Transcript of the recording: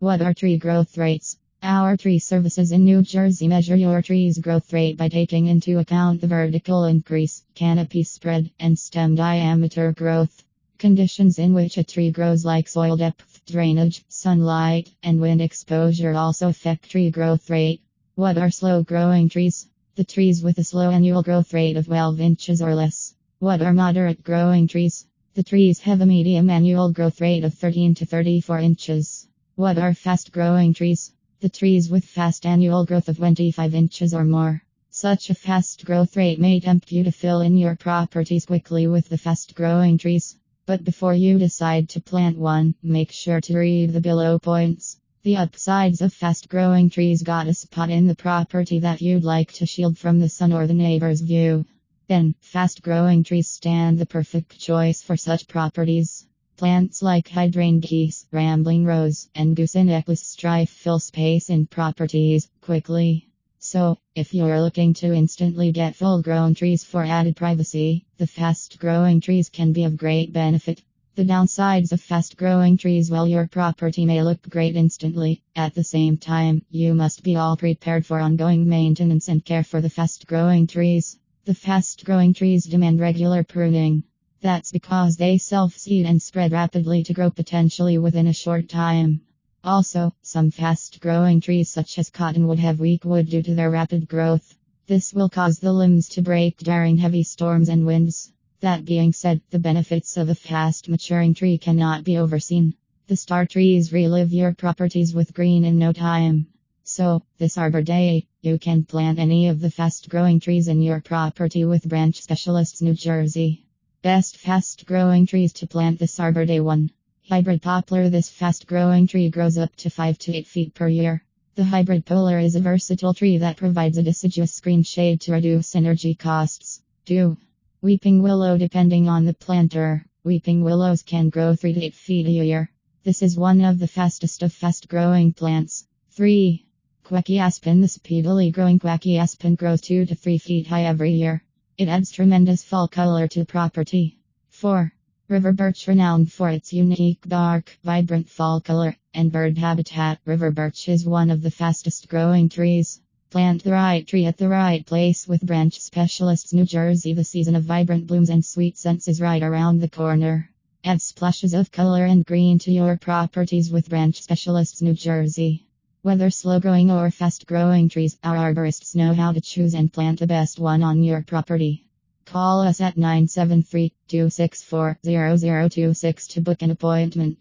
What are tree growth rates? Our tree services in New Jersey measure your tree's growth rate by taking into account the vertical increase, canopy spread, and stem diameter growth. Conditions in which a tree grows, like soil depth, drainage, sunlight, and wind exposure, also affect tree growth rate. What are slow growing trees? The trees with a slow annual growth rate of 12 inches or less. What are moderate growing trees? The trees have a medium annual growth rate of 13 to 34 inches. What are fast growing trees? The trees with fast annual growth of 25 inches or more. Such a fast growth rate may tempt you to fill in your properties quickly with the fast growing trees. But before you decide to plant one, make sure to read the below points. The upsides of fast growing trees got a spot in the property that you'd like to shield from the sun or the neighbor's view. Then, fast growing trees stand the perfect choice for such properties. Plants like hydrangeas, rambling rose, and gooseneck strife fill space in properties quickly. So, if you're looking to instantly get full grown trees for added privacy, the fast growing trees can be of great benefit. The downsides of fast growing trees while your property may look great instantly, at the same time, you must be all prepared for ongoing maintenance and care for the fast growing trees. The fast growing trees demand regular pruning. That's because they self seed and spread rapidly to grow potentially within a short time. Also, some fast growing trees such as cottonwood have weak wood due to their rapid growth. This will cause the limbs to break during heavy storms and winds. That being said, the benefits of a fast maturing tree cannot be overseen. The star trees relive your properties with green in no time. So, this Arbor Day, you can plant any of the fast growing trees in your property with Branch Specialists New Jersey. Best fast growing trees to plant this Arbor Day 1. Hybrid poplar This fast growing tree grows up to 5 to 8 feet per year. The hybrid poplar is a versatile tree that provides a deciduous screen shade to reduce energy costs. 2. Weeping willow Depending on the planter, weeping willows can grow 3 to 8 feet a year. This is one of the fastest of fast growing plants. 3. Quaking aspen The speedily growing quaking aspen grows 2 to 3 feet high every year. It adds tremendous fall color to property. 4. River birch renowned for its unique dark, vibrant fall color and bird habitat. River birch is one of the fastest growing trees. Plant the right tree at the right place with Branch Specialists New Jersey. The season of vibrant blooms and sweet scents is right around the corner. Add splashes of color and green to your properties with Branch Specialists New Jersey. Whether slow growing or fast growing trees, our arborists know how to choose and plant the best one on your property. Call us at 973 264 0026 to book an appointment.